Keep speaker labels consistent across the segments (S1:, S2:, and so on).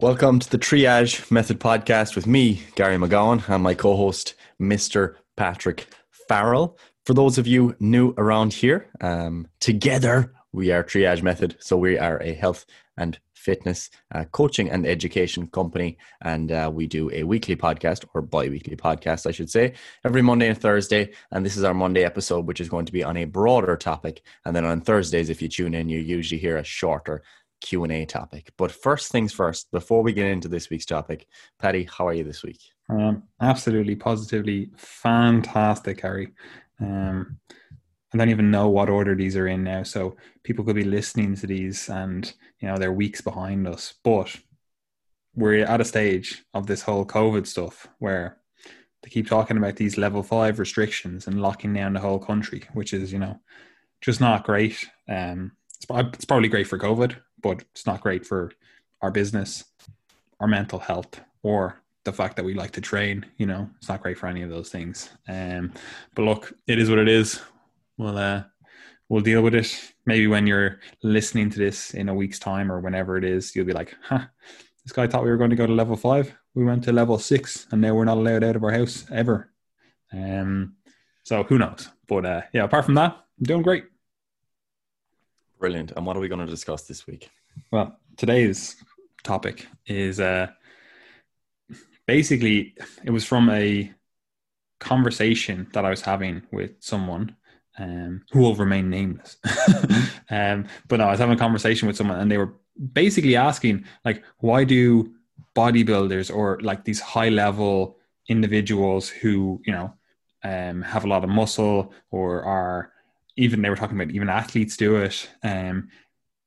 S1: Welcome to the Triage Method podcast with me, Gary McGowan, and my co host, Mr. Patrick Farrell. For those of you new around here, um, together we are Triage Method. So we are a health and fitness uh, coaching and education company. And uh, we do a weekly podcast or bi weekly podcast, I should say, every Monday and Thursday. And this is our Monday episode, which is going to be on a broader topic. And then on Thursdays, if you tune in, you usually hear a shorter Q&A topic. But first things first, before we get into this week's topic, Patty, how are you this week?
S2: Um, absolutely, positively fantastic, Harry. Um, I don't even know what order these are in now, so people could be listening to these, and you know they're weeks behind us. But we're at a stage of this whole COVID stuff where they keep talking about these level five restrictions and locking down the whole country, which is you know just not great. Um, it's, it's probably great for COVID, but it's not great for our business, our mental health, or the fact that we like to train. You know, it's not great for any of those things. Um, but look, it is what it is. We'll uh, we'll deal with it. Maybe when you're listening to this in a week's time or whenever it is, you'll be like, "Huh, this guy thought we were going to go to level five. We went to level six, and now we're not allowed out of our house ever." Um, so who knows? But uh, yeah, apart from that, I'm doing great.
S1: Brilliant. And what are we going to discuss this week?
S2: Well, today's topic is uh, basically it was from a conversation that I was having with someone um, who will remain nameless. um, but no, I was having a conversation with someone and they were basically asking, like, why do bodybuilders or like these high level individuals who, you know, um, have a lot of muscle or are even they were talking about even athletes do it. Um,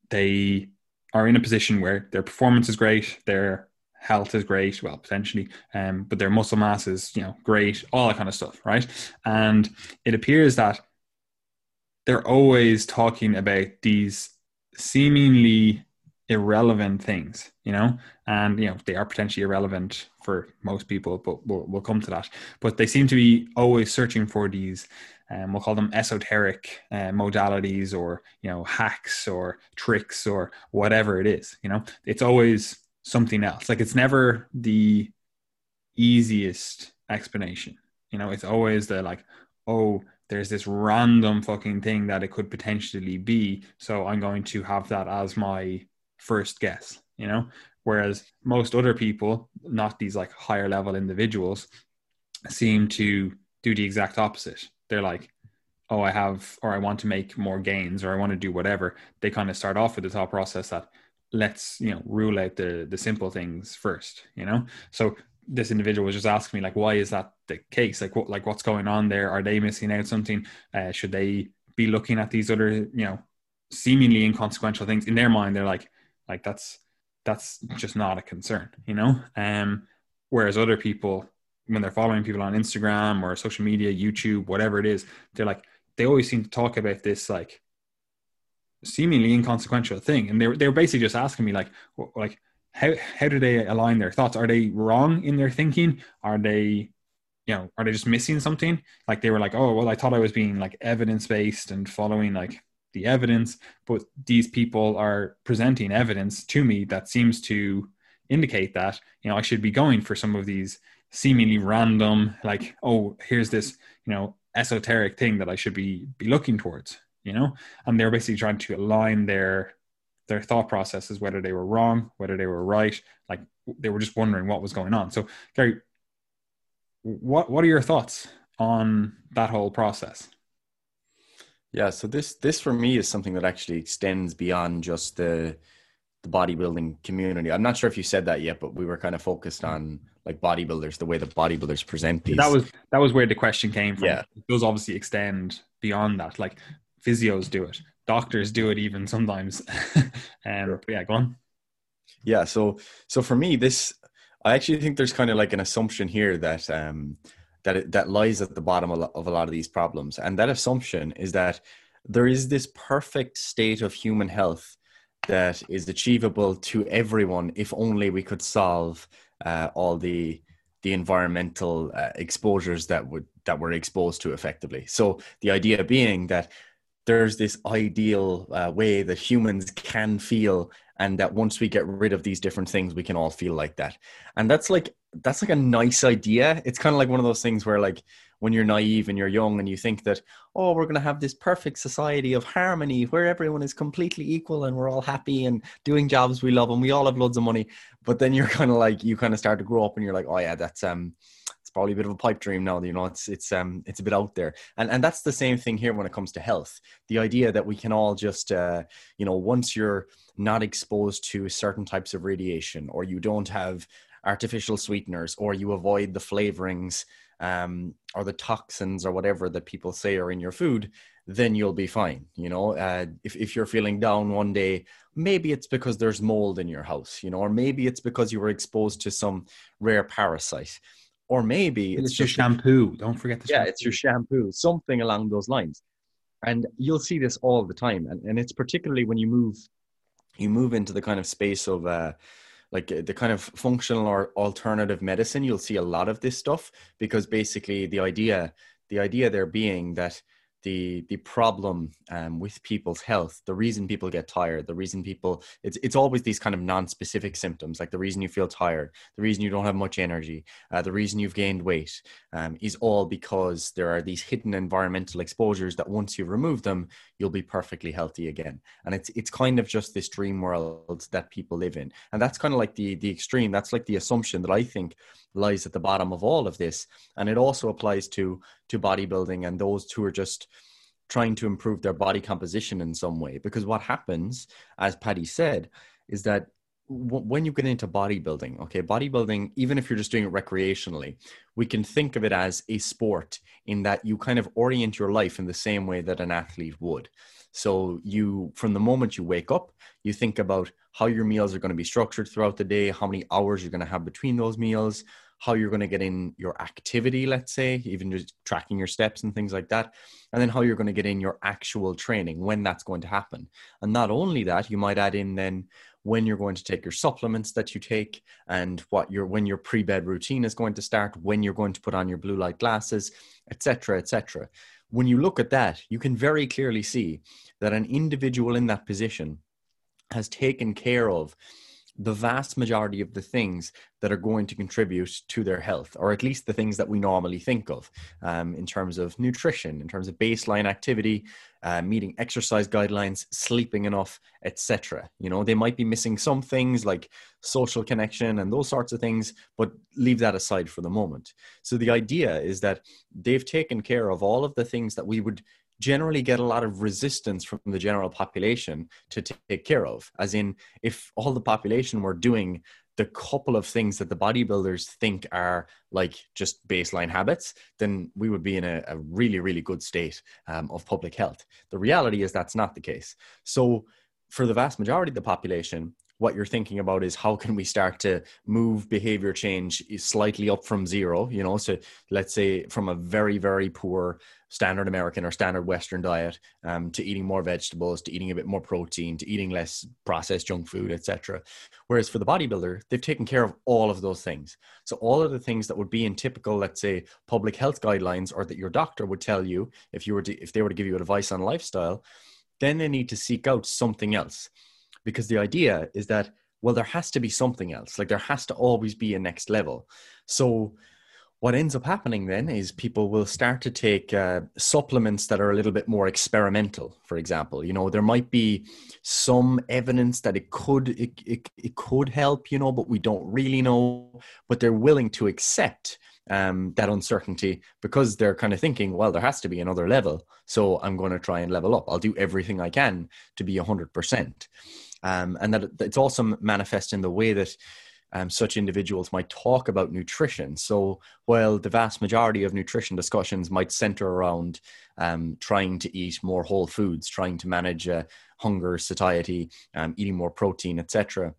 S2: they are in a position where their performance is great, their health is great, well, potentially, um, but their muscle mass is, you know, great, all that kind of stuff, right? And it appears that they're always talking about these seemingly irrelevant things, you know, and you know they are potentially irrelevant for most people, but we'll, we'll come to that. But they seem to be always searching for these um, we'll call them esoteric uh, modalities or you know hacks or tricks or whatever it is you know? It's always something else. Like it's never the easiest explanation you know? It's always the like oh there's this random fucking thing that it could potentially be so i'm going to have that as my first guess you know? Whereas most other people not these like higher level individuals seem to do the exact opposite they're like, oh, I have, or I want to make more gains, or I want to do whatever. They kind of start off with the thought process that let's, you know, rule out the the simple things first, you know. So this individual was just asking me like, why is that the case? Like, what, like what's going on there? Are they missing out something? Uh, should they be looking at these other, you know, seemingly inconsequential things in their mind? They're like, like that's that's just not a concern, you know. Um, whereas other people when they're following people on Instagram or social media, YouTube, whatever it is, they're like they always seem to talk about this like seemingly inconsequential thing, and they were they were basically just asking me like like how how do they align their thoughts? Are they wrong in their thinking? Are they you know are they just missing something? Like they were like oh well I thought I was being like evidence based and following like the evidence, but these people are presenting evidence to me that seems to indicate that you know I should be going for some of these seemingly random like oh here's this you know esoteric thing that i should be be looking towards you know? And they're basically trying to align their their thought processes whether they were wrong whether they were right like they were just wondering what was going on. So gary what what are your thoughts on that whole process?
S1: Yeah so this this for me is something that actually extends beyond just the the bodybuilding community. I'm not sure if you said that yet, but we were kind of focused on like bodybuilders, the way the bodybuilders present these.
S2: That was that was where the question came from.
S1: Yeah.
S2: It does obviously extend beyond that. Like physios do it, doctors do it even sometimes. um, sure. yeah, go on.
S1: Yeah, so so for me, this I actually think there's kind of like an assumption here that um that it, that lies at the bottom of a lot of these problems, and that assumption is that there is this perfect state of human health that is achievable to everyone if only we could solve uh, all the the environmental uh, exposures that would that we're exposed to effectively. So the idea being that there's this ideal uh, way that humans can feel and that once we get rid of these different things we can all feel like that and that's like that's like a nice idea it's kind of like one of those things where like when you're naive and you're young and you think that oh we're going to have this perfect society of harmony where everyone is completely equal and we're all happy and doing jobs we love and we all have loads of money. But then you're kind of like you kind of start to grow up and you're like oh yeah that's um it's probably a bit of a pipe dream now you know it's it's um it's a bit out there. And and that's the same thing here when it comes to health. The idea that we can all just uh you know once you're not exposed to certain types of radiation or you don't have artificial sweeteners or you avoid the flavorings um, or the toxins or whatever that people say are in your food, then you'll be fine. You know, uh, if, if you're feeling down one day, maybe it's because there's mold in your house, you know, or maybe it's because you were exposed to some rare parasite or maybe
S2: it's, it's your shampoo. Don't forget the
S1: yeah, shampoo. it's your shampoo, something along those lines. And you'll see this all the time, and, and it's particularly when you move, you move into the kind of space of uh, like eh, the kind of functional or alternative medicine. You'll see a lot of this stuff because basically the idea, the idea there being that the the problem um, with people's health the reason people get tired the reason people it's it's always these kind of non-specific symptoms like the reason you feel tired the reason you don't have much energy uh, the reason you've gained weight um, is all because there are these hidden environmental exposures that once you remove them you'll be perfectly healthy again. And it's it's kind of just this dream world that people live in. And that's kind of like the the extreme. That's like the assumption that i think lies at the bottom of all of this and it also applies to to bodybuilding and those who are just trying to improve their body composition in some way because what happens as paddy said is that when you get into bodybuilding, okay, bodybuilding, even if you're just doing it recreationally, we can think of it as a sport in that you kind of orient your life in the same way that an athlete would. So you, from the moment you wake up, you think about how your meals are going to be structured throughout the day, how many hours you're going to have between those meals, how you're going to get in your activity, let's say, even just tracking your steps and things like that. And then how you're going to get in your actual training, when that's going to happen. And not only that, you might add in then when you're going to take your supplements that you take and what your when your pre-bed routine is going to start, when you're going to put on your blue light glasses, etc., etc. When you look at that, you can very clearly see that an individual in that position has taken care of the vast majority of the things that are going to contribute to their health, or at least the things that we normally think of um, in terms of nutrition, in terms of baseline activity, uh, meeting exercise guidelines, sleeping enough, etc. You know, they might be missing some things like social connection and those sorts of things, but leave that aside for the moment. So the idea is that they've taken care of all of the things that we would generally get a lot of resistance from the general population to take care of. As in, if all the population were doing the couple of things that the bodybuilders think are like just baseline habits, then we would be in a, a really, really good state um, of public health. The reality is that's not the case. So, for the vast majority of the population, what you're thinking about is how can we start to move behavior change slightly up from zero you know? So let's say from a very very poor standard american or standard western diet um, to eating more vegetables to eating a bit more protein to eating less processed junk food etc whereas for the bodybuilder they've taken care of all of those things. So all of the things that would be in typical let's say public health guidelines or that your doctor would tell you if you were to if they were to give you advice on lifestyle then they need to seek out something else because the idea is that well there has to be something else. Like there has to always be a next level. So what ends up happening then is people will start to take uh, supplements that are a little bit more experimental for example. You know there might be some evidence that it could it, it, it could help you know but we don't really know. But they're willing to accept um, that uncertainty because they're kind of thinking well there has to be another level. So i'm going to try and level up. I'll do everything i can to be 100% um, and that it's also manifest in the way that um, such individuals might talk about nutrition. So, while the vast majority of nutrition discussions might center around um, trying to eat more whole foods, trying to manage uh, hunger, satiety, um, eating more protein, etc.,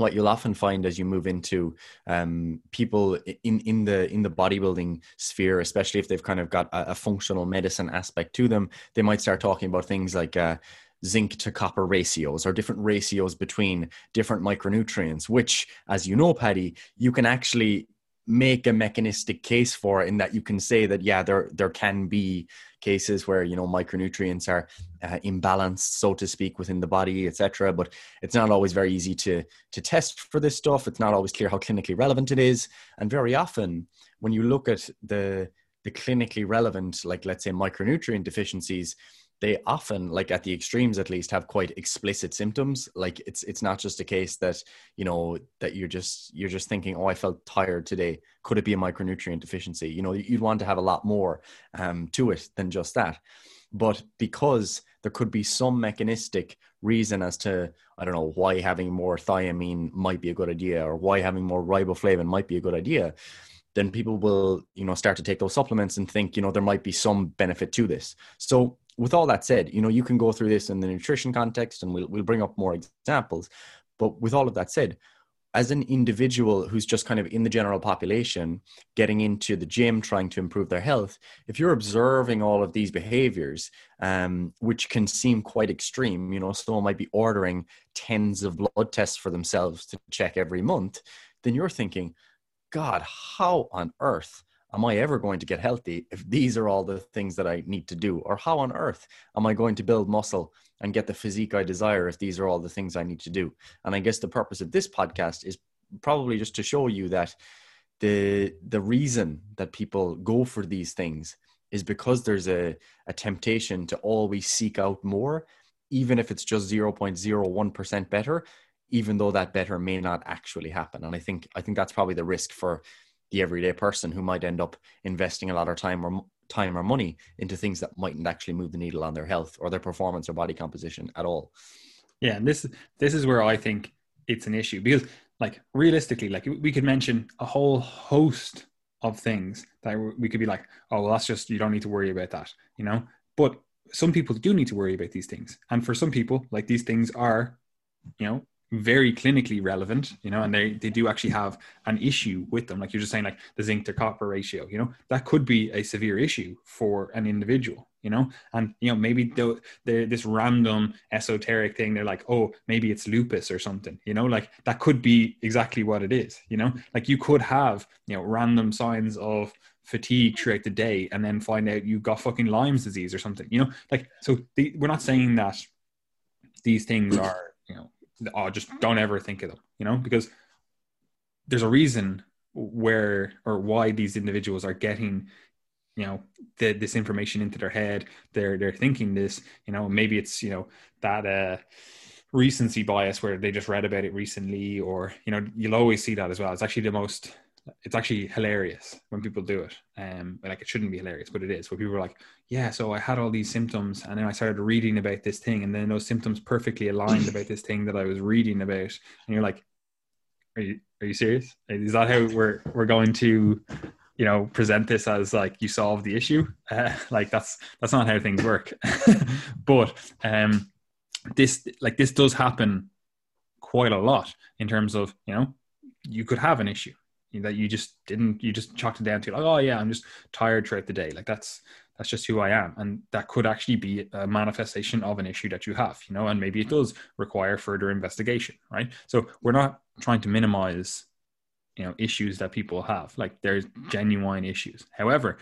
S1: what you'll often find as you move into um, people in in the in the bodybuilding sphere, especially if they've kind of got a, a, functional medicine aspect to them, they might start talking about things like uh, zinc to copper ratios or different ratios between different micronutrients, which, as you know, Paddy, you can actually make a mechanistic case for in that you can say that yeah there there can be cases where you know micronutrients are uh, imbalanced so to speak within the body etc but it's not always very easy to to test for this stuff. It's not always clear how clinically relevant it is. And very often when you look at the the clinically relevant like let's say micronutrient deficiencies they often like at the extremes at least have quite explicit symptoms. Like it's it's not just a case that you know that you're just you're just thinking oh i felt tired today. Could it be a micronutrient deficiency? You know you'd want to have a lot more um, to it than just that. But because there could be some mechanistic reason as to i don't know why having more thiamine might be a good idea or why having more riboflavin might be a good idea then people will you know start to take those supplements and think you know there might be some benefit to this. So with all that said, you know, you can go through this in the nutrition context and we'll, we'll bring up more examples. But with all of that said, as an individual who's just kind of in the general population, getting into the gym, trying to improve their health, if you're observing all of these behaviors, um, which can seem quite extreme, you know, someone might be ordering tens of blood tests for themselves to check every month, then you're thinking, God, how on earth am I ever going to get healthy if these are all the things that I need to do? Or how on earth am I going to build muscle and get the physique I desire if these are all the things I need to do? And I guess the purpose of this podcast is probably just to show you that the the reason that people go for these things is because there's a, a temptation to always seek out more, even if it's just 0.01% better, even though that better may not actually happen. And I think I think that's probably the risk for the everyday person who might end up investing a lot of time or time or money into things that mightn't actually move the needle on their health or their performance or body composition at all.
S2: Yeah, and this this is where I think it's an issue because like realistically like we could mention a whole host of things that we could be like oh well that's just you don't need to worry about that you know but some people do need to worry about these things and for some people like these things are you know very clinically relevant, you know, and they, they do actually have an issue with them. Like you're just saying, like the zinc to copper ratio, you know, that could be a severe issue for an individual, you know, and, you know, maybe this random esoteric thing, they're like, oh, maybe it's lupus or something, you know, like that could be exactly what it is, you know, like you could have, you know, random signs of fatigue throughout the day and then find out you've got fucking Lyme's disease or something, you know, like, so the, we're not saying that these things are, you know, oh, just don't ever think of them, you know, because there's a reason where or why these individuals are getting you know the, this information into their head. They're they're thinking this you know maybe it's you know that uh recency bias where they just read about it recently or you know you'll always see that as well. It's actually the most it's actually hilarious when people do it. Um, like it shouldn't be hilarious, but it is. Where people are like, "Yeah, so I had all these symptoms, and then I started reading about this thing, and then those symptoms perfectly aligned about this thing that I was reading about." And you're like, "Are you are you serious? Is that how we're we're going to, you know, present this as like you solved the issue? Uh, like that's that's not how things work." but um, this like this does happen quite a lot in terms of you know you could have an issue that you just didn't you just chalked it down to like oh yeah i'm just tired throughout the day. Like that's that's just who i am. And that could actually be a manifestation of an issue that you have you know and maybe it mm. does require further investigation right? So we're not trying to minimize you know issues that people have. Like there's genuine issues. However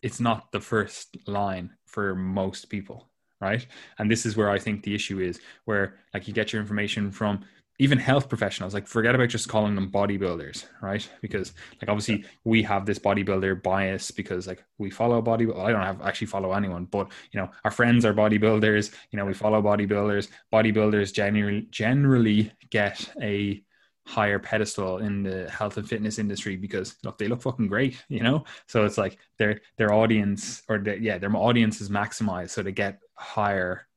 S2: it's not the first line for most people right? And this is where i think the issue is where like you get your information from even health professionals like forget about just calling them bodybuilders right? Because like obviously we have this bodybuilder bias because like we follow body i don't have actually follow anyone but you know our friends are bodybuilders you know we follow bodybuilders. Bodybuilders generally generally get a higher pedestal in the health and fitness industry because look they look fucking great you know? So it's like their their audience or their, yeah their audience is maximized so they get higher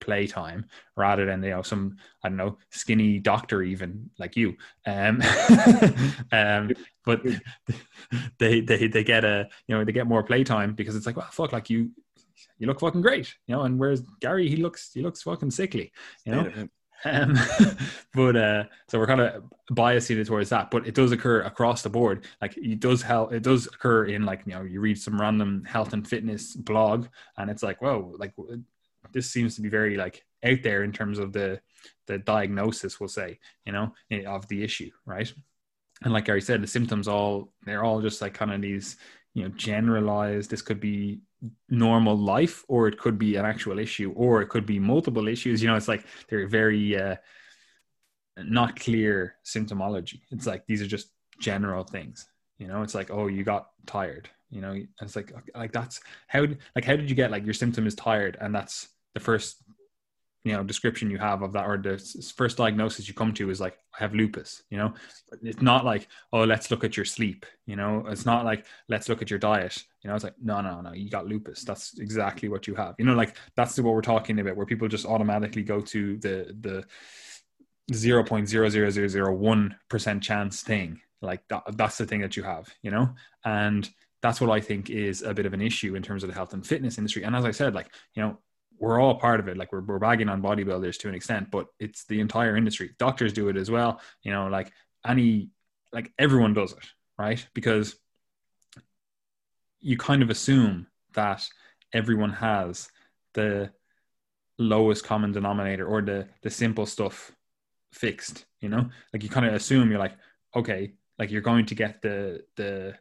S2: playtime rather than you know some I don't know skinny doctor even like you. Um, um, but they they they get a you know they get more playtime because it's like well fuck like you you look fucking great you know and whereas Gary he looks he looks fucking sickly you know. Um, but uh, so we're kind of biasing it towards that, but it does occur across the board. Like it does help. It does occur in like you know you read some random health and fitness blog, and it's like whoa, like this seems to be very like out there in terms of the the diagnosis we'll say you know eh, of the issue right and like Gary said, the symptoms all they're all just like kind of these, you know, generalized. This could be normal life, or it could be an actual issue, or it could be multiple issues. You know, it's like they're very uh, not clear symptomology. It's like these are just general things. You know, it's like oh, you got tired. You know, it's like like that's how like how did you get like your symptom is tired, and that's the first you know description you have of that or the first diagnosis you come to is like i have lupus you know? It's not like oh let's look at your sleep you know? It's not like let's look at your diet you know? It's like no no no you got lupus. That's exactly what you have. You know like that's what we're talking about where people just automatically go to the the 0.00001% chance thing. Like that, that's the thing that you have you know? And that's what i think is a bit of an issue in terms of the health and fitness industry. And as i said like you know we're all part of it. Like we're, we're bagging on bodybuilders to an extent, but it's the entire industry. Doctors do it as well. You know, like any, like everyone does it, right? Because you kind of assume that everyone has the lowest common denominator or the the simple stuff fixed. You know, like you kind of assume you're like, okay, like you're going to get the the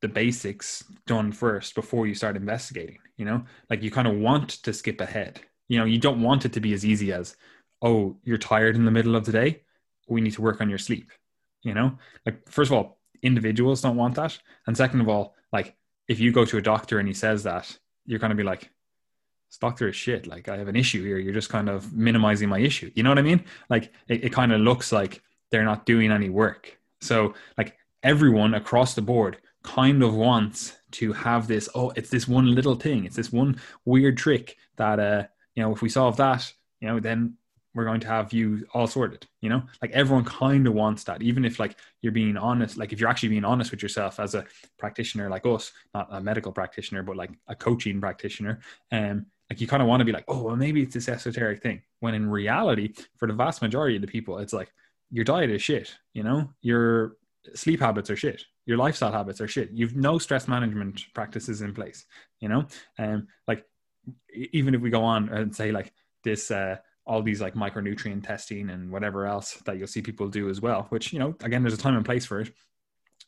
S2: the basics done first before you start investigating you know? Like you kind of want to skip ahead. You know you don't want it to be as easy as oh you're tired in the middle of the day? We need to work on your sleep you know? Like first of all individuals don't want that. And second of all like if you go to a doctor and he says that you're going to be like this doctor is shit. Like i have an issue here. You're just kind of minimizing my issue. You know what i mean? Like it, it kind of looks like they're not doing any work. So like everyone across the board kind of wants to have this oh it's this one little thing it's this one weird trick that uh you know if we solve that you know then we're going to have you all sorted you know? Like everyone kind of wants that even if like you're being honest like if you're actually being honest with yourself as a practitioner like us not a medical practitioner but like a coaching practitioner um like you kind of want to be like oh well maybe it's this esoteric thing when in reality for the vast majority of the people it's like your diet is shit you know? Your sleep habits are shit your lifestyle habits are shit. You've no stress management practices in place you know? And um, like even if we go on and say like this uh all these like micronutrient testing and whatever else that you'll see people do as well which you know again there's a time and place for it.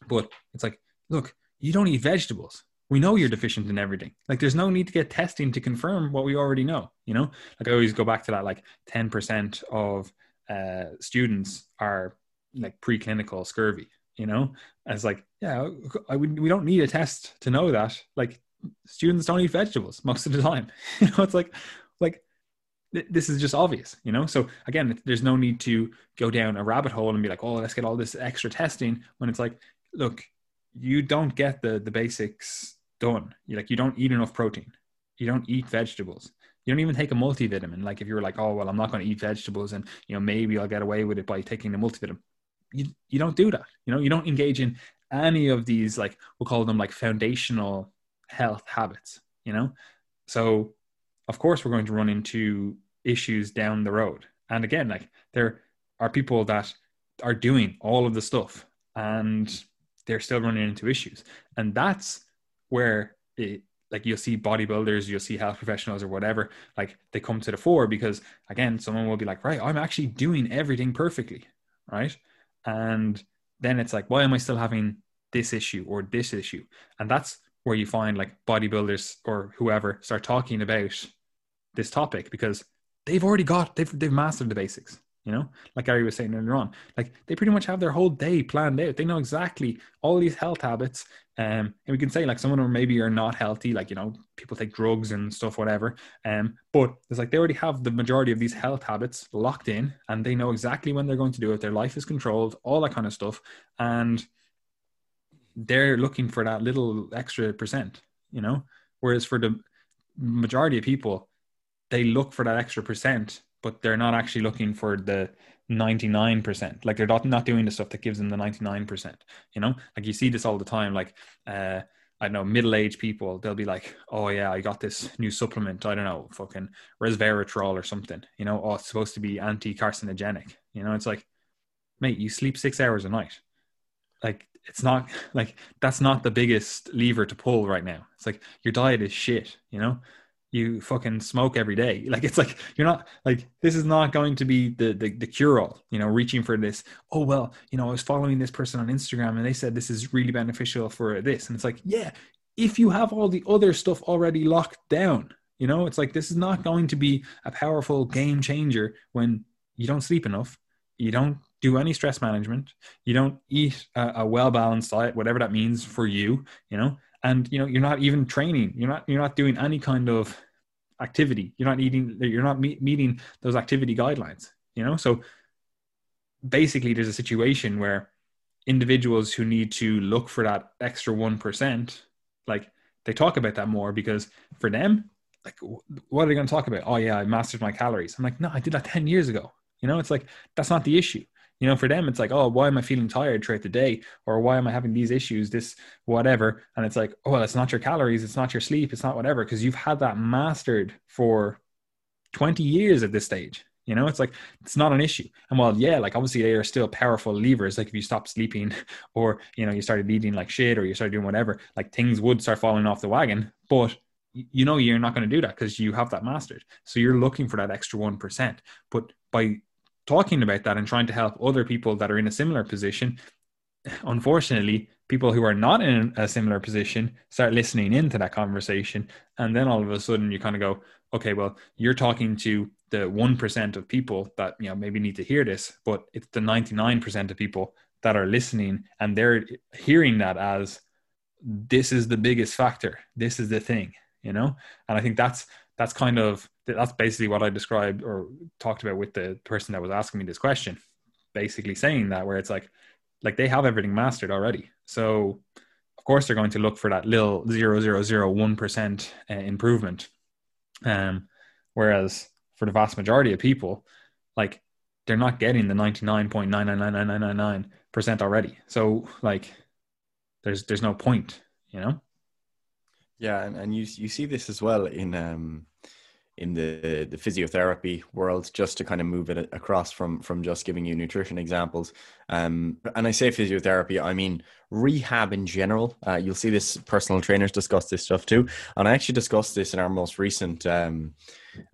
S2: But it's like look you don't eat vegetables. We know you're deficient in everything. Like there's no need to get testing to confirm what we already know you know? Like i always go back to that like 10% of uh, students are like preclinical scurvy you know as like yeah I, we, we don't need a test to know that. Like students don't eat vegetables most of the time. You know it's like like th- this is just obvious you know? So again there's no need to go down a rabbit hole and be like oh let's get all this extra testing when it's like look you don't get the the basics done. You like you don't eat enough protein. You don't eat vegetables. You don't even take a multivitamin. Like if you're like oh well i'm not going to eat vegetables and you know maybe i'll get away with it by taking the multivitamin you, you don't do that you know you don't engage in any of these like we'll call them like foundational health habits you know? So of course we're going to run into issues down the road. And again like there are people that are doing all of the stuff and they're still running into issues. And that's where it like you'll see bodybuilders you'll see health professionals or whatever like they come to the fore because again someone will be like right i'm actually doing everything perfectly right and then it's like why am i still having this issue or this issue? And that's where you find like bodybuilders or whoever start talking about this topic because they've already got they've they've mastered the basics you know like Gary was saying earlier on like they pretty much have their whole day planned out they know exactly all these health habits um, and we can say like some of them maybe are not healthy, like you know people take drugs and stuff, whatever. Um, but it's like they already have the majority of these health habits locked in, and they know exactly when they're going to do it. Their life is controlled, all that kind of stuff, and they're looking for that little extra percent, you know. Whereas for the majority of people, they look for that extra percent, but they're not actually looking for the 99% like they're not, not doing the stuff that gives them the 99% you know like you see this all the time like uh I don't know, middle-aged people, they'll be like, "Oh yeah, I got this new supplement. I don't know, fucking resveratrol or something. You know, oh, it's supposed to be anti-carcinogenic. You know, it's like, mate, you sleep six hours a night. Like, it's not like that's not the biggest lever to pull right now. It's like your diet is shit. You know, you fucking smoke every day. Like it's like you're not like this is not going to be the the, the cure all. You know, reaching for this. Oh well, you know, I was following this person on Instagram and they said this is really beneficial for this, and it's like yeah, if you have all the other stuff already locked down, you know, it's like this is not going to be a powerful game changer when you don't sleep enough, you don't do any stress management, you don't eat a, a well balanced diet, whatever that means for you, you know, and you know you're not even training, you're not you're not doing any kind of activity, you're not eating, you're not meet, meeting those activity guidelines, you know, so basically there's a situation where individuals who need to look for that extra 1% like they talk about that more because for them like what are they going to talk about? Oh yeah i mastered my calories. I'm like no i did that 10 years ago. You know it's like that's not the issue you know for them it's like oh why am i feeling tired throughout the day or why am i having these issues this whatever and it's like oh well it's not your calories it's not your sleep it's not whatever because you've had that mastered for 20 years at this stage you know, it's like it's not an issue. And while yeah, like obviously they are still powerful levers. Like if you stop sleeping, or you know, you started eating like shit, or you started doing whatever, like things would start falling off the wagon. But you know you're not going to do that because you have that mastered. So you're looking for that extra one percent. But by talking about that and trying to help other people that are in a similar position, unfortunately, people who are not in a similar position start listening into that conversation, and then all of a sudden you kind of go, okay, well, you're talking to the 1% of people that you know maybe need to hear this but it's the 99% of people that are listening and they're hearing that as this is the biggest factor. This is the thing you know? And i think that's that's kind of that's basically what i described or talked about with the person that was asking me this question basically saying that where it's like like they have everything mastered already so of course they're going to look for that little 0.001% uh, improvement um whereas for the vast majority of people, like they're not getting the 99.999999% already. So like there's there's no point, you know?
S1: Yeah, and, and you you see this as well in um in the the physiotherapy world just to kind of move it across from from just giving you nutrition examples. Um, and i say physiotherapy i mean rehab in general. Uh, you'll see this personal trainers discuss this stuff too. And i actually discussed this in our most recent um,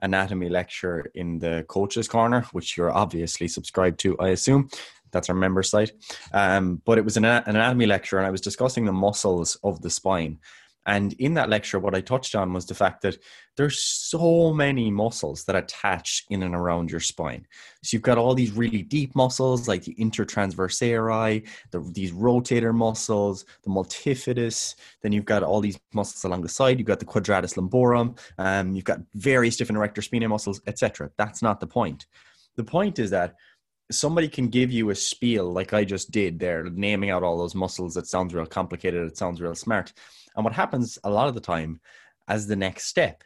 S1: anatomy lecture in the coaches corner which you're obviously subscribed to i assume. That's our member site. Um, but it was an, an anatomy lecture and i was discussing the muscles of the spine and in that lecture, what I touched on was the fact that there's so many muscles that attach in and around your spine. So you've got all these really deep muscles like the intertransversarii, the, these rotator muscles, the multifidus. Then you've got all these muscles along the side. You've got the quadratus lumborum. Um, you've got various different erector spinae muscles, etc. That's not the point. The point is that somebody can give you a spiel like I just did there, naming out all those muscles. It sounds real complicated. It sounds real smart. And what happens a lot of the time as the next step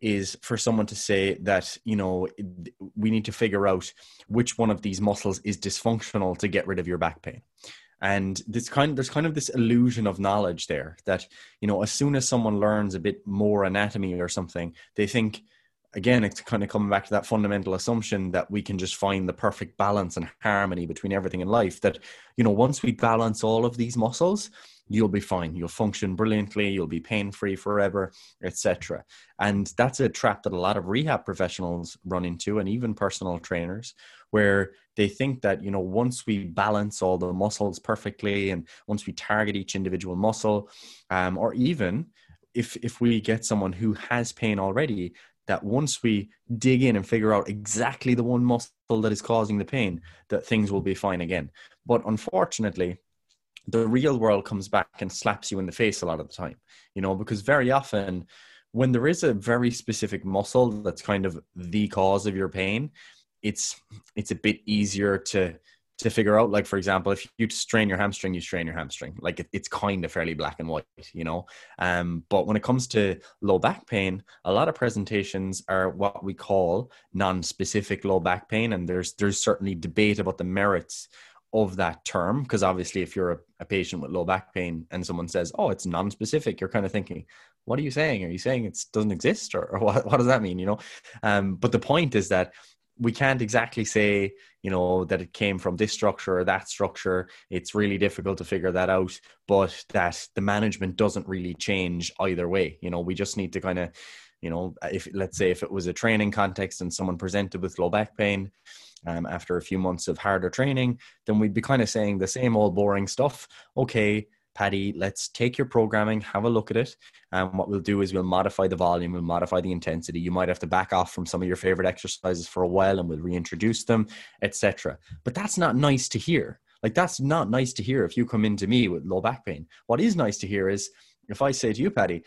S1: is for someone to say that you know we need to figure out which one of these muscles is dysfunctional to get rid of your back pain and this kind there's kind of this illusion of knowledge there that you know as soon as someone learns a bit more anatomy or something they think again, it's kind of coming back to that fundamental assumption that we can just find the perfect balance and harmony between everything in life. That, you know, once we balance all of these muscles, you'll be fine. You'll function brilliantly. You'll be pain free forever, etc. And that's a trap that a lot of rehab professionals run into, and even personal trainers, where they think that you know once we balance all the muscles perfectly, and once we target each individual muscle, um, or even if if we get someone who has pain already that once we dig in and figure out exactly the one muscle that is causing the pain, that things will be fine again. But unfortunately, the real world comes back and slaps you in the face a lot of the time, you know, because very often when there is a very specific muscle that's kind of the cause of your pain, it's it's a bit easier to to figure out like for example if you strain your hamstring you strain your hamstring. Like it, it's kind of fairly black and white you know? Um, but when it comes to low back pain a lot of presentations are what we call non-specific low back pain and there's there's certainly debate about the merits of that term because obviously if you're a, a patient with low back pain and someone says oh it's non-specific you're kind of thinking what are you saying? Are you saying it doesn't exist or, or what, what does that mean? you know? Um, but the point is that we can't exactly say you know that it came from this structure or that structure it's really difficult to figure that out but that the management doesn't really change either way you know we just need to kind of you know, if let's say if it was a training context and someone presented with low back pain um, after a few months of harder training, then we'd be kind of saying the same old boring stuff. Okay, Paddy, let's take your programming, have a look at it. And what we'll do is we'll modify the volume, we'll modify the intensity. You might have to back off from some of your favorite exercises for a while and we'll reintroduce them, etc. But that's not nice to hear. Like that's not nice to hear if you come into me with low back pain. What is nice to hear is if I say to you, Paddy,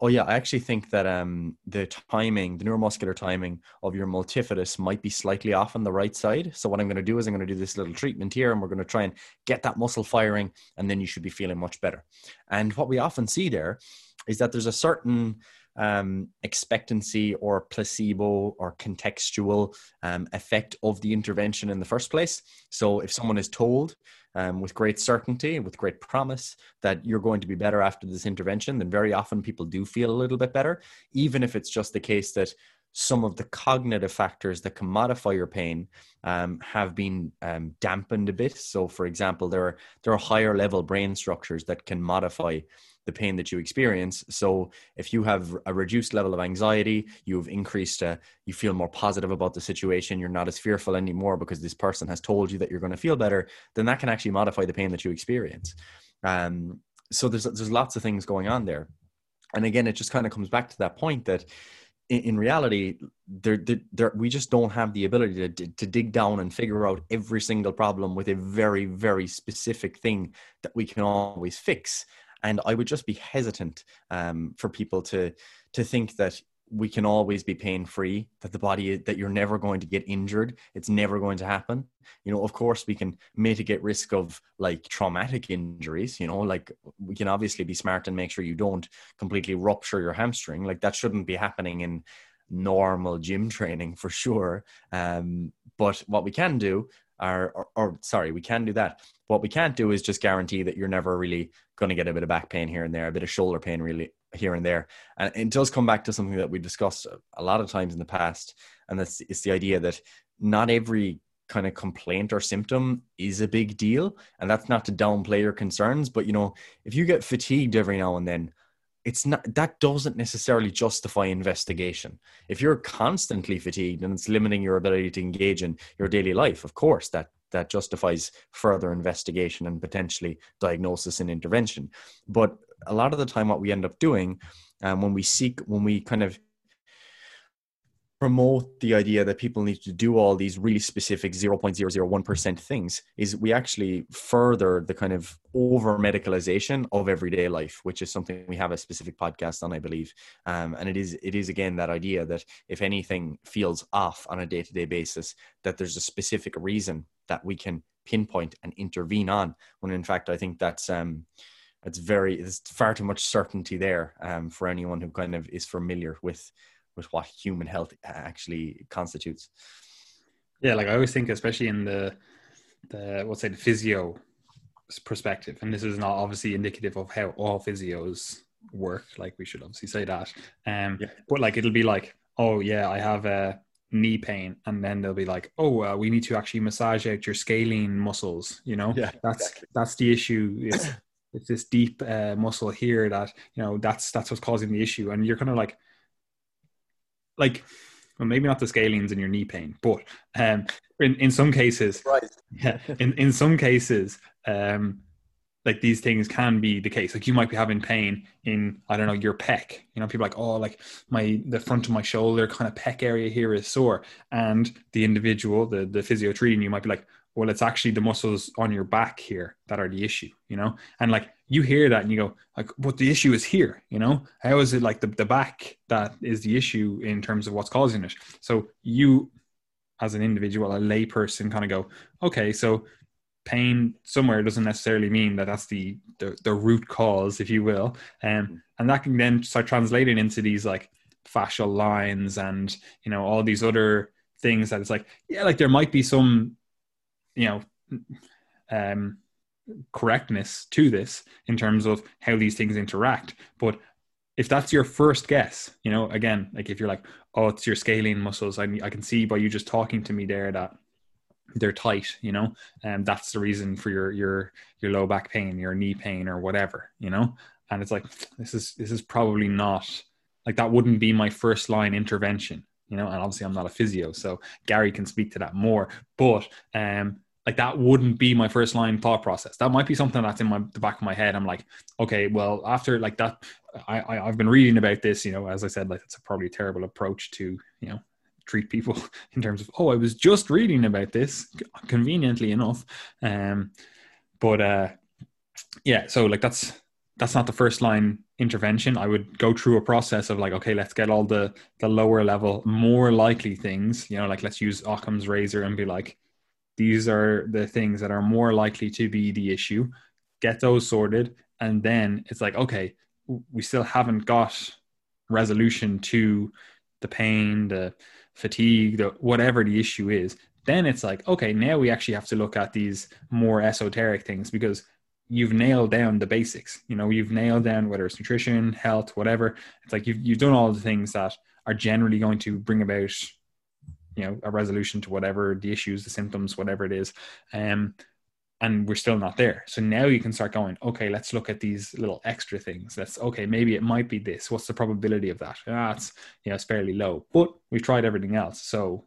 S1: Oh yeah, I actually think that um, the timing, the neuromuscular timing of your multifidus might be slightly off on the right side. So what I'm going to do is I'm going to do this little treatment here, and we're going to try and get that muscle firing, and then you should be feeling much better. And what we often see there is that there's a certain um, expectancy or placebo or contextual um, effect of the intervention in the first place. So if someone is told um, with great certainty with great promise that you're going to be better after this intervention, then very often people do feel a little bit better, even if it's just the case that some of the cognitive factors that can modify your pain um, have been um, dampened a bit. So, for example, there are there are higher level brain structures that can modify the pain that you experience. So if you have a reduced level of anxiety, you've increased, uh, you feel more positive about the situation, you're not as fearful anymore because this person has told you that you're going to feel better, then that can actually modify the pain that you experience. Um, so there's there's lots of things going on there, and again, it just kind of comes back to that point that in, in reality, there, there, there, we just don't have the ability to, to dig down and figure out every single problem with a very, very specific thing that we can always fix and i would just be hesitant um, for people to to think that we can always be pain free that the body that you're never going to get injured. It's never going to happen. You know of course we can mitigate risk of like traumatic injuries you know like we can obviously be smart and make sure you don't completely rupture your hamstring. Like that shouldn't be happening in normal gym training for sure. Um, but what we can do are or, or sorry we can do that what we can't do is just guarantee that you're never really going to get a bit of back pain here and there, a bit of shoulder pain really here and there. And it does come back to something that we discussed a lot of times in the past, and that's it's the idea that not every kind of complaint or symptom is a big deal, and that's not to downplay your concerns. But you know, if you get fatigued every now and then, it's not that doesn't necessarily justify investigation. If you're constantly fatigued and it's limiting your ability to engage in your daily life, of course that that justifies further investigation and potentially diagnosis and intervention. But a lot of the time, what we end up doing um, when we seek, when we kind of promote the idea that people need to do all these really specific 0.001% things is we actually further the kind of over medicalization of everyday life which is something we have a specific podcast on i believe. Um, and it is it is again that idea that if anything feels off on a day-to-day basis that there's a specific reason that we can pinpoint and intervene on when in fact i think that's um it's very there's far too much certainty there um, for anyone who kind of is familiar with with what human health actually constitutes.
S2: Yeah, like I always think, especially in the the what's say the physio perspective, and this is not obviously indicative of how all physios work. Like we should obviously say that. Um, yeah. but like it'll be like, oh yeah, I have a knee pain, and then they'll be like, oh, uh, we need to actually massage out your scalene muscles. You know,
S1: yeah,
S2: that's
S1: exactly.
S2: that's the issue. It's it's this deep uh, muscle here that you know that's that's what's causing the issue, and you're kind of like like well, maybe not the scalenes in your knee pain, but um, in in some cases,
S1: right?
S2: Yeah, in in some cases, um, like these things can be the case. Like you might be having pain in I don't know your pec. You know, people like oh, like my the front of my shoulder kind of pec area here is sore, and the individual, the the physio treating you might be like, well, it's actually the muscles on your back here that are the issue. You know, and like you hear that and you go like but the issue is here you know? How is it like the, the back that is the issue in terms of what's causing it? So you as an individual a layperson kind of go okay so pain somewhere doesn't necessarily mean that that's the the, the root cause if you will. Um, and that can then start translating into these like fascial lines and you know all these other things that it's like yeah like there might be some you know um correctness to this in terms of how these things interact. But if that's your first guess, you know, again, like if you're like, oh, it's your scalene muscles, I, I can see by you just talking to me there that they're tight, you know, and that's the reason for your your your low back pain, your knee pain, or whatever, you know. And it's like this is this is probably not like that wouldn't be my first line intervention you know and obviously i'm not a physio so gary can speak to that more but um like that wouldn't be my first line thought process. That might be something that's in my the back of my head. I'm like, okay, well, after like that, I, I have been reading about this. You know, as I said, like it's a probably terrible approach to you know treat people in terms of oh, I was just reading about this, conveniently enough. Um, but uh, yeah, so like that's that's not the first line intervention. I would go through a process of like, okay, let's get all the the lower level, more likely things. You know, like let's use Occam's razor and be like these are the things that are more likely to be the issue. Get those sorted. And then it's like, okay, we still haven't got resolution to the pain, the fatigue, the whatever the issue is. Then it's like, okay, now we actually have to look at these more esoteric things because you've nailed down the basics. You know, you've nailed down whether it's nutrition, health, whatever. It's like you've you've done all the things that are generally going to bring about you know a resolution to whatever the issues the symptoms whatever it is um and we're still not there. So now you can start going okay let's look at these little extra things. Let's okay maybe it might be this. What's the probability of that? Ah, you know it's fairly low. But we've tried everything else so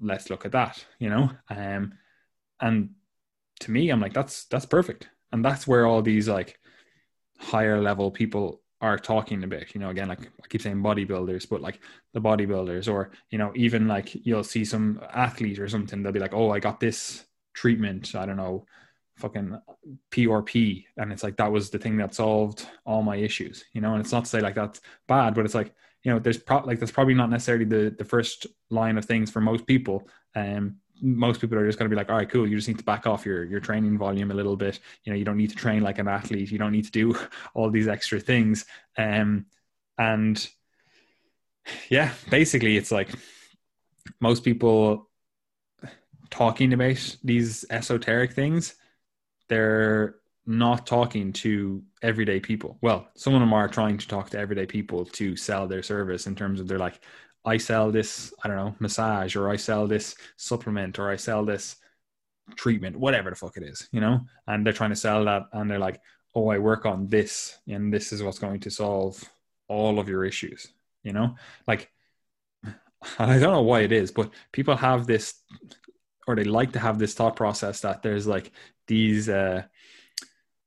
S2: let's look at that you know? Um and to me i'm like that's that's perfect. And that's where all these like higher level people are talking about you know again like i keep saying bodybuilders but like the bodybuilders or you know even like you'll see some athlete or something they'll be like oh i got this treatment i don't know fucking prp and it's like that was the thing that solved all my issues you know and it's not to say like that's bad but it's like you know there's pro- like that's probably not necessarily the the first line of things for most people um most people are just going to be like, all right, cool. You just need to back off your your training volume a little bit. You know, you don't need to train like an athlete. You don't need to do all these extra things. Um, and yeah, basically, it's like most people talking about these esoteric things. They're not talking to everyday people. Well, some of them are trying to talk to everyday people to sell their service in terms of they're like, I sell this, I don't know, massage, or I sell this supplement, or I sell this treatment, whatever the fuck it is, you know? And they're trying to sell that and they're like, oh, I work on this, and this is what's going to solve all of your issues, you know? Like, I don't know why it is, but people have this, or they like to have this thought process that there's like these, uh,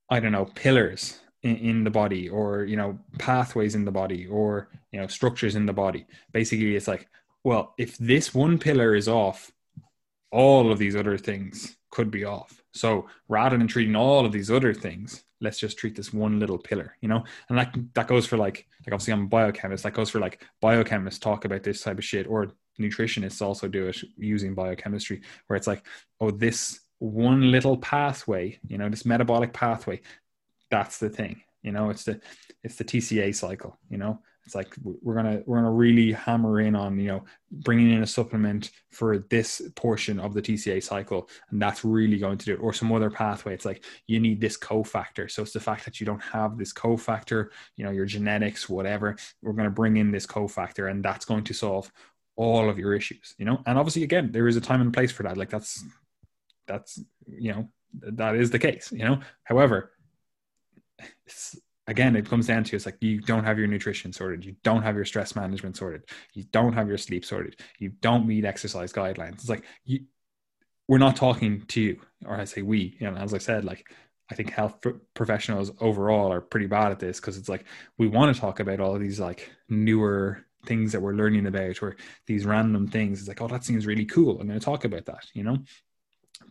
S2: I don't know, pillars in, in the body or you know pathways in the body or you know structures in the body. Basically it's like well if this one pillar is off all of these other things could be off. So rather than treating all of these other things let's just treat this one little pillar you know? And that that goes for like like obviously i'm a biochemist. That goes for like biochemists talk about this type of shit or nutritionists also do it using biochemistry where it's like oh this one little pathway you know this metabolic pathway that's the thing you know it's the it's the tca cycle you know? It's like we're gonna we're gonna really hammer in on you know bringing in a supplement for this portion of the tca cycle and that's really going to do it or some other pathway. It's like you need this cofactor. So it's the fact that you don't have this cofactor you know your genetics whatever we're to bring in this cofactor and that's going to solve all of your issues you know? And obviously again there is a time and place for that. Like that's that's you know that is the case you know? However again, it comes down to it's like you don't have your nutrition sorted, you don't have your stress management sorted, you don't have your sleep sorted, you don't meet exercise guidelines. It's like you, we're not talking to you, or I say we. You know, as I said, like I think health professionals overall are pretty bad at this because it's like we want to talk about all of these like newer things that we're learning about or these random things. It's like, oh, that seems really cool. I'm going to talk about that, you know.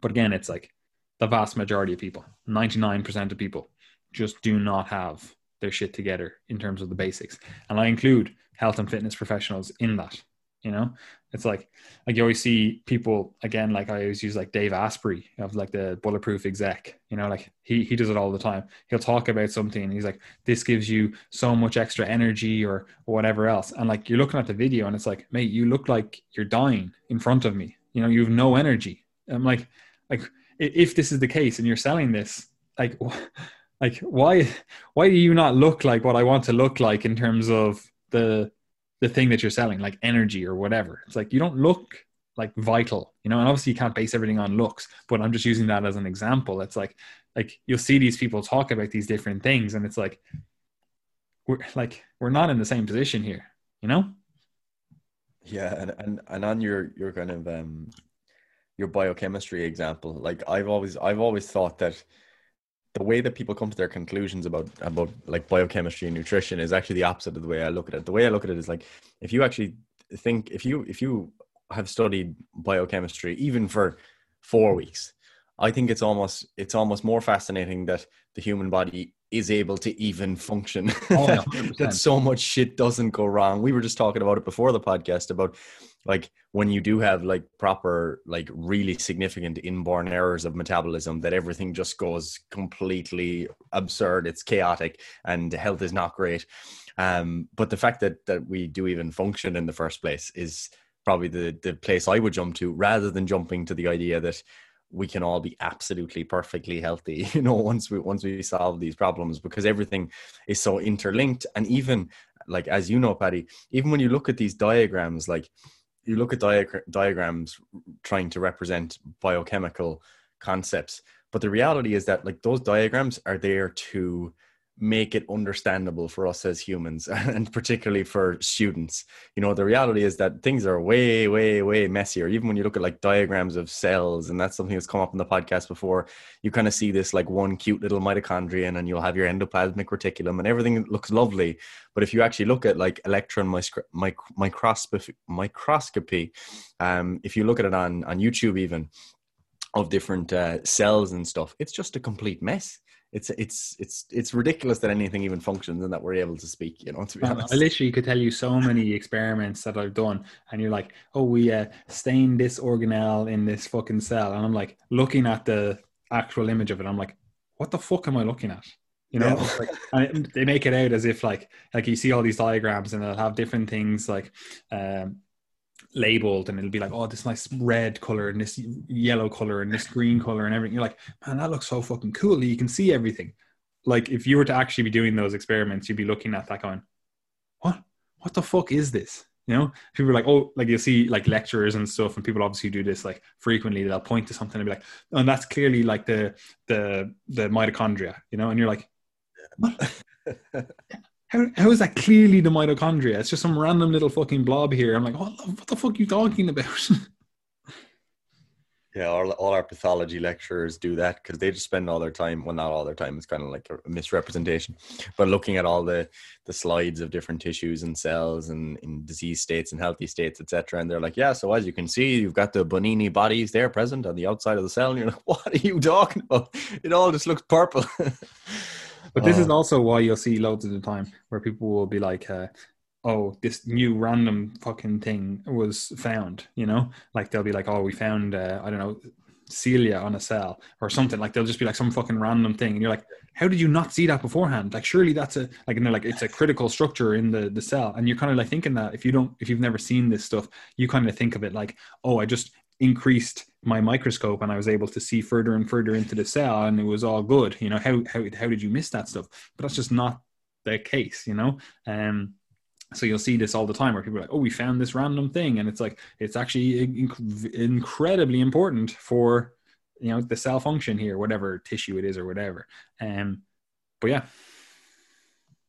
S2: But again, it's like the vast majority of people, 99% of people just do not have their shit together in terms of the basics. And I include health and fitness professionals in that. You know, it's like like you always see people again, like I always use like Dave Asprey of like the bulletproof exec, you know, like he he does it all the time. He'll talk about something and he's like, This gives you so much extra energy or whatever else. And like you're looking at the video and it's like, mate, you look like you're dying in front of me. You know, you have no energy. I'm like, like if this is the case and you're selling this, like like why why do you not look like what i want to look like in terms of the the thing that you're selling like energy or whatever? It's like you don't look like vital you know? And obviously you can't base everything on looks but i'm just using that as an example. It's like like you'll see these people talk about these different things and it's like we're like we're not in the same position here you know?
S1: Yeah, and, and, and on your your kind of um your biochemistry example, like I've always I've always thought that the way that people come to their conclusions about about like biochemistry and nutrition is actually the opposite of the way I look at it. The way I look at it is like if you actually think if you if you have studied biochemistry even for four weeks, I think it's almost it's almost more fascinating that the human body is able to even function. Oh, that so much shit doesn't go wrong. We were just talking about it before the podcast about like when you do have like proper like really significant inborn errors of metabolism that everything just goes completely absurd it's chaotic and health is not great um, but the fact that that we do even function in the first place is probably the the place i would jump to rather than jumping to the idea that we can all be absolutely perfectly healthy you know once we once we solve these problems because everything is so interlinked. And even like as you know paddy even when you look at these diagrams like you look at diag- diagrams trying to represent biochemical concepts but the reality is that like those diagrams are there to make it understandable for us as humans and particularly for students. You know the reality is that things are way way way messier. Even when you look at like diagrams of cells and that's something that's come up in the podcast before you kind of see this like one cute little mitochondrion and you'll have your endoplasmic reticulum and everything looks lovely. But if you actually look at like electron microscopy microscopy um, if you look at it on on youtube even of different uh, cells and stuff it's just a complete mess it's it's it's it's ridiculous that anything even functions and that we're able to speak you know to be honest
S2: i literally could tell you so many experiments that i've done and you're like oh we uh, stain this organelle in this fucking cell and i'm like looking at the actual image of it i'm like what the fuck am i looking at you know yeah. like, and they make it out as if like like you see all these diagrams and they'll have different things like um labeled and it'll be like, oh, this nice red color and this yellow color and this green color and everything. You're like, man, that looks so fucking cool. You can see everything. Like if you were to actually be doing those experiments, you'd be looking at that going, what? What the fuck is this? You know, people are like, oh, like you'll see like lecturers and stuff, and people obviously do this like frequently. They'll point to something and be like, oh, and that's clearly like the the the mitochondria, you know, and you're like, what? How, how is that clearly the mitochondria? It's just some random little fucking blob here. I'm like, what, what the fuck are you talking about?
S1: yeah, all, all our pathology lecturers do that because they just spend all their time, well, not all their time, it's kind of like a misrepresentation, but looking at all the, the slides of different tissues and cells and in disease states and healthy states, etc. And they're like, yeah, so as you can see, you've got the Bonini bodies there present on the outside of the cell. And you're like, what are you talking about? It all just looks purple.
S2: But this is oh. also why you'll see loads of the time where people will be like, uh, "Oh, this new random fucking thing was found." You know, like they'll be like, "Oh, we found uh, I don't know." cilia on a cell or something like they'll just be like some fucking random thing and you're like how did you not see that beforehand like surely that's a like and they're like it's a critical structure in the the cell and you're kind of like thinking that if you don't if you've never seen this stuff you kind of think of it like oh i just increased my microscope and I was able to see further and further into the cell and it was all good. You know, how how how did you miss that stuff? But that's just not the case, you know? Um so you'll see this all the time where people are like, "Oh, we found this random thing," and it's like it's actually inc- incredibly important for you know the cell function here, whatever tissue it is or whatever. Um, but yeah,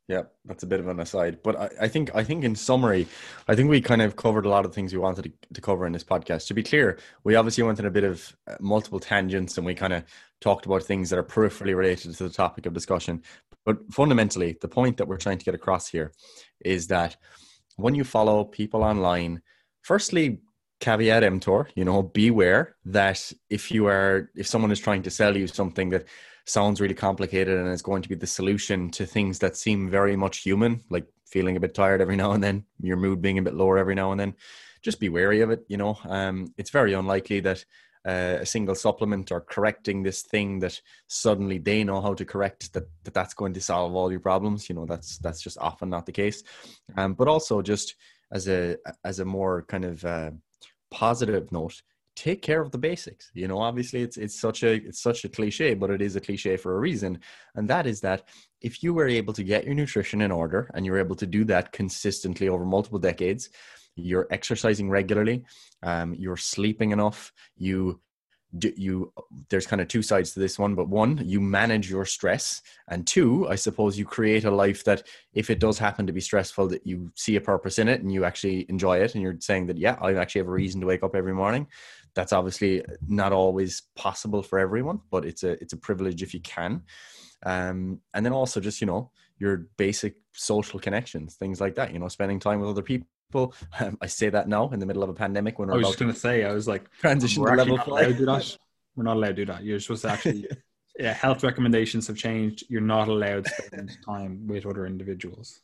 S1: yeah, that's a bit of an aside, but I, I, think I think in summary, I think we kind of covered a lot of things we wanted to, to, cover in this podcast. To be clear, we obviously went in a bit of uh, multiple tangents, and we kind of talked about things that are peripherally related to the topic of discussion. But fundamentally, the point that we're trying to get across here is that when you follow people online, firstly, caveat emptor, you know, beware that if you are if someone is trying to sell you something that sounds really complicated and is going to be the solution to things that seem very much human, like feeling a bit tired every now and then, your mood being a bit lower every now and then. Just be wary of it. You know, um, it's very unlikely that uh, a single supplement or correcting this thing that suddenly they know how to correct that, that that's going to solve all your problems. You know, that's that's just often not the case. Um, but also just as a as a more kind of uh, positive note, take care of the basics. You know obviously it's it's such a it's such a cliche but it is a cliche for a reason and that is that if you were able to get your nutrition in order and you're able to do that consistently over multiple decades you're exercising regularly um, you're sleeping enough you do you there's kind of two sides to this one but one you manage your stress and two i suppose you create a life that if it does happen to be stressful that you see a purpose in it and you actually enjoy it and you're saying that yeah i actually have a reason to wake up every morning that's obviously not always possible for everyone but it's a it's a privilege if you can um, and then also just you know your basic social connections things like that you know spending time with other people. Um, I say that now in the middle of a pandemic when we're
S2: I was just going to say, I was like,
S1: transition to level
S2: five. We're not allowed to do that. You're supposed to actually, yeah, health recommendations have changed. You're not allowed to spend time with other individuals.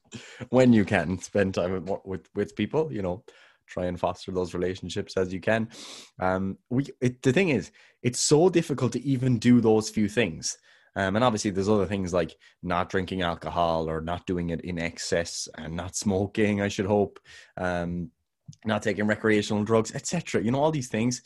S1: When you can spend time with with, with people, you know, try and foster those relationships as you can. Um, we it, the thing is, it's so difficult to even do those few things. Um, and obviously, there's other things like not drinking alcohol or not doing it in excess and not smoking. I should hope, um, not taking recreational drugs, etc. You know, all these things.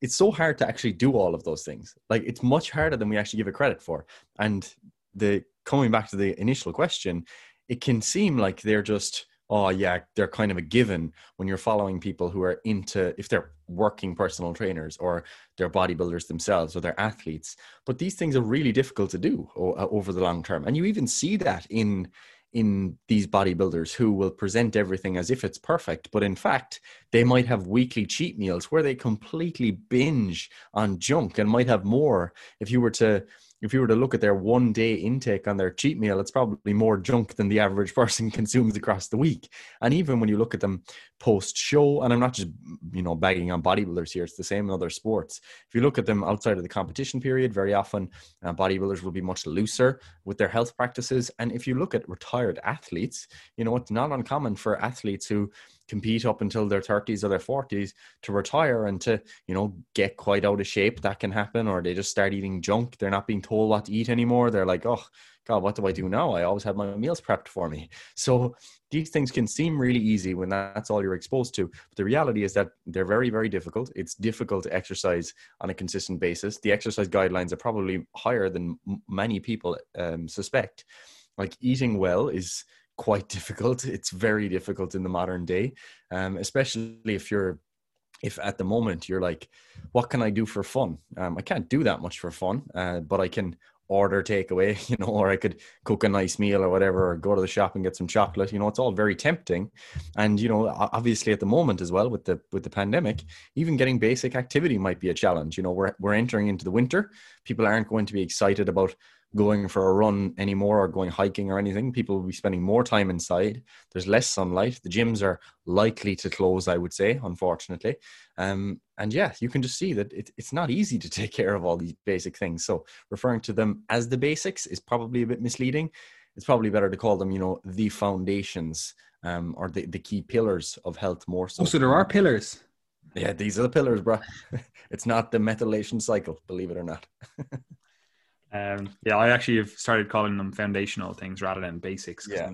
S1: It's so hard to actually do all of those things. Like it's much harder than we actually give it credit for. And the coming back to the initial question, it can seem like they're just oh yeah they're kind of a given when you're following people who are into if they're working personal trainers or they're bodybuilders themselves or they're athletes but these things are really difficult to do uh, over the long term and you even see that in in these bodybuilders who will present everything as if it's perfect, but in fact, they might have weekly cheat meals where they completely binge on junk and might have more. If you were to if you were to look at their one day intake on their cheat meal, it's probably more junk than the average person consumes across the week. And even when you look at them post show, and I'm not just, you know, bagging on bodybuilders here, it's the same in other sports. If you look at them outside of the competition period, very often uh, bodybuilders will be much looser with their health practices. And if you look at retired athletes, you know, it's not uncommon for athletes who compete up until their 30s or their 40s to retire and to you know get quite out of shape that can happen or they just start eating junk. They're not being told what to eat anymore. They're like oh god what do i do now? I always have my meals prepped for me. So these things can seem really easy when that's all you're exposed to but the reality is that they're very very difficult. It's difficult to exercise on a consistent basis. The exercise guidelines are probably higher than many people um, suspect. Like eating well is quite difficult. It's very difficult in the modern day, um, especially if you're if at the moment you're like, what can I do for fun? Um, I can't do that much for fun, uh, but I can order takeaway, you know, or I could cook a nice meal or whatever, or go to the shop and get some chocolate. You know, it's all very tempting. And you know, obviously at the moment as well with the with the pandemic, even getting basic activity might be a challenge. You know, we're we're entering into the winter. People aren't going to be excited about going for a run anymore or going hiking or anything. People will be spending more time inside. There's less sunlight. The gyms are likely to close, I would say, unfortunately. Um, and yeah, you can just see that it, it's not easy to take care of all these basic things. So referring to them as the basics is probably a bit misleading. It's probably better to call them, you know, the foundations um, or the, the key pillars of health more so.
S2: Oh, so there are pillars.
S1: Yeah, these are the pillars, bro. it's not the methylation cycle, believe it or not.
S2: Um, yeah, I actually have started calling them foundational things rather than basics.
S1: Yeah.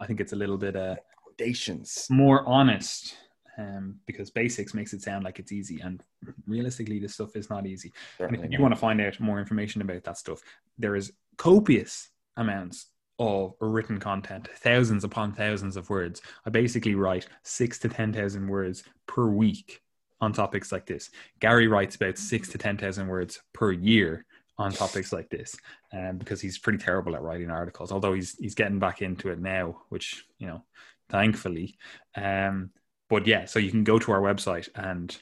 S2: I think it's a little bit uh,
S1: foundations
S2: more honest um, because basics makes it sound like it's easy, and realistically, this stuff is not easy. and if you want to find out more information about that stuff, there is copious amounts of written content, thousands upon thousands of words. I basically write six to ten thousand words per week on topics like this. Gary writes about six to ten thousand words per year on topics like this um, because he's pretty terrible at writing articles although he's he's getting back into it now which you know thankfully. Um, but yeah so you can go to our website and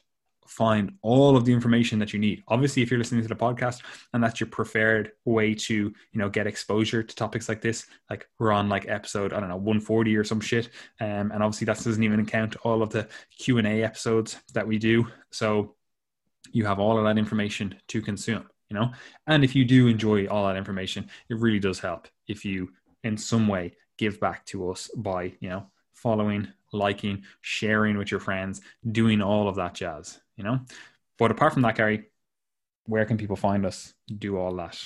S2: find all of the information that you need. Obviously if you're listening to the podcast and that's your preferred way to you know get exposure to topics like this like we're on like episode i don't know 140 or some shit um, and obviously that doesn't even count all of the q&a episodes that we do. So you have all of that information to consume you know? And if you do enjoy all that information it really does help if you in some way give back to us by you know following liking sharing with your friends doing all of that jazz you know? But apart from that gary where can people find us? Do all that.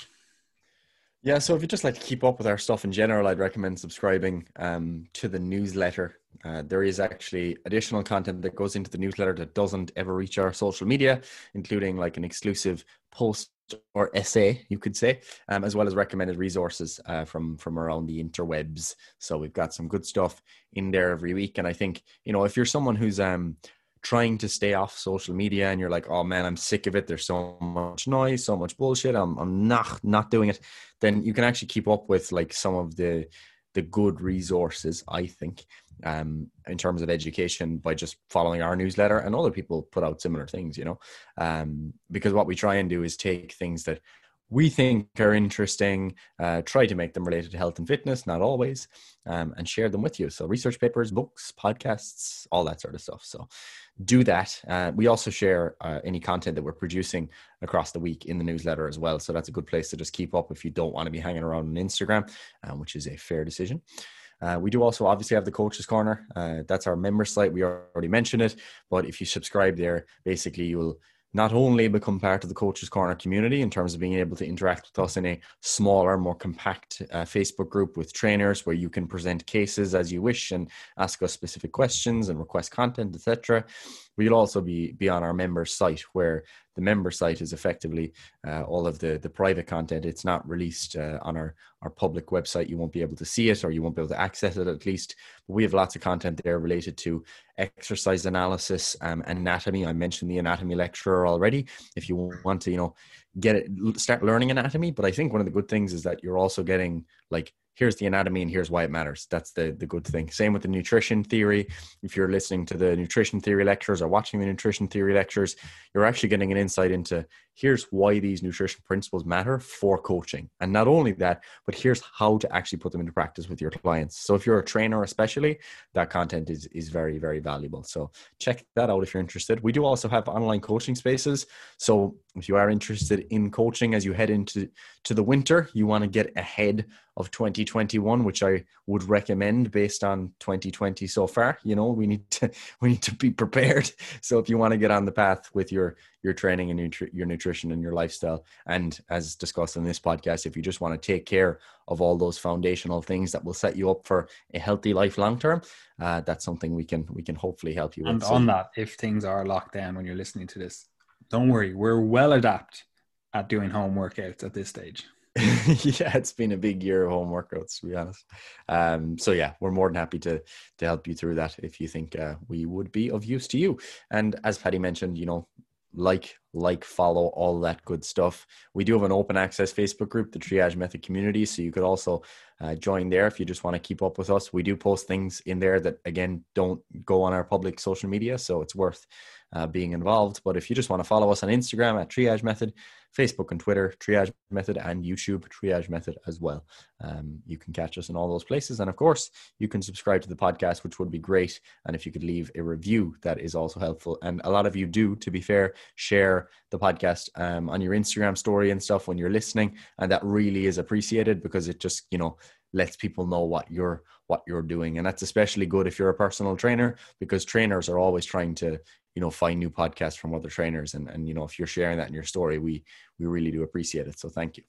S1: Yeah, so if you just like to keep up with our stuff in general, I'd recommend subscribing um, to the newsletter. Uh, there is actually additional content that goes into the newsletter that doesn't ever reach our social media, including like an exclusive post or essay, you could say, um, as well as recommended resources uh, from from around the interwebs. So we've got some good stuff in there every week, and I think you know if you're someone who's um, trying to stay off social media and you're like, oh man, I'm sick of it. There's so much noise, so much bullshit. I'm I'm not not doing it. Then you can actually keep up with like some of the the good resources, I think, um, in terms of education by just following our newsletter and other people put out similar things, you know. Um, because what we try and do is take things that we think are interesting, uh, try to make them related to health and fitness, not always, um, and share them with you. So, research papers, books, podcasts, all that sort of stuff. So, do that. Uh, we also share uh, any content that we're producing across the week in the newsletter as well. So, that's a good place to just keep up if you don't want to be hanging around on Instagram, um, which is a fair decision. Uh, we do also obviously have the coaches corner. Uh, that's our member site. We already mentioned it, but if you subscribe there, basically you'll not only become part of the Coaches Corner community in terms of being able to interact with us in a smaller, more compact uh, Facebook group with trainers where you can present cases as you wish and ask us specific questions and request content, etc. We'll also be, be on our member site where the member site is effectively uh, all of the, the private content. It's not released uh, on our, our public website. You won't be able to see it or you won't be able to access it at least. But we have lots of content there related to exercise analysis, um, anatomy. I mentioned the anatomy lecturer already. If you want to, you know, get it, start learning anatomy. But I think one of the good things is that you're also getting like here's the anatomy and here's why it matters. That's the the good thing. Same with the nutrition theory. If you're listening to the nutrition theory lectures or watching the nutrition theory lectures, you're actually getting an insight into here's why these nutrition principles matter for coaching. And not only that, but here's how to actually put them into practice with your clients. So if you're a trainer especially, that content is is very very valuable. So check that out if you're interested. We do also have online coaching spaces. So if you are interested in coaching as you head into to the winter, you want to get ahead of 2021, which I would recommend based on 2020 so far. You know, we need to we need to be prepared. So if you want to get on the path with your your training and nutri- your nutrition and your lifestyle, and as discussed in this podcast, if you just want to take care of all those foundational things that will set you up for a healthy life long term, uh, that's something we can we can hopefully help you
S2: and
S1: with.
S2: And on that, if things are locked down when you're listening to this, don't worry, we're well adapt at doing home workouts at this stage.
S1: yeah, it's been a big year of home workouts, to be honest. Um, so yeah, we're more than happy to to help you through that if you think uh, we would be of use to you. And as Paddy mentioned, you know, like, like, follow all that good stuff. We do have an open access Facebook group, the Triage Method Community, so you could also uh, join there if you just want to keep up with us. We do post things in there that again don't go on our public social media, so it's worth uh, being involved. But if you just want to follow us on Instagram at Triage Method, Facebook and Twitter, Triage Method, and YouTube, Triage Method as well. Um, you can catch us in all those places. And of course, you can subscribe to the podcast, which would be great. And if you could leave a review, that is also helpful. And a lot of you do, to be fair, share the podcast um, on your Instagram story and stuff when you're listening. And that really is appreciated because it just, you know, lets people know what you're what you're doing. And that's especially good if you're a personal trainer because trainers are always trying to you know find new podcasts from other trainers. And and you know if you're sharing that in your story we we really do appreciate it. So thank you.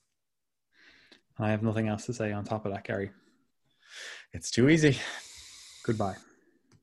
S2: I have nothing else to say on top of that gary.
S1: It's too easy.
S2: Goodbye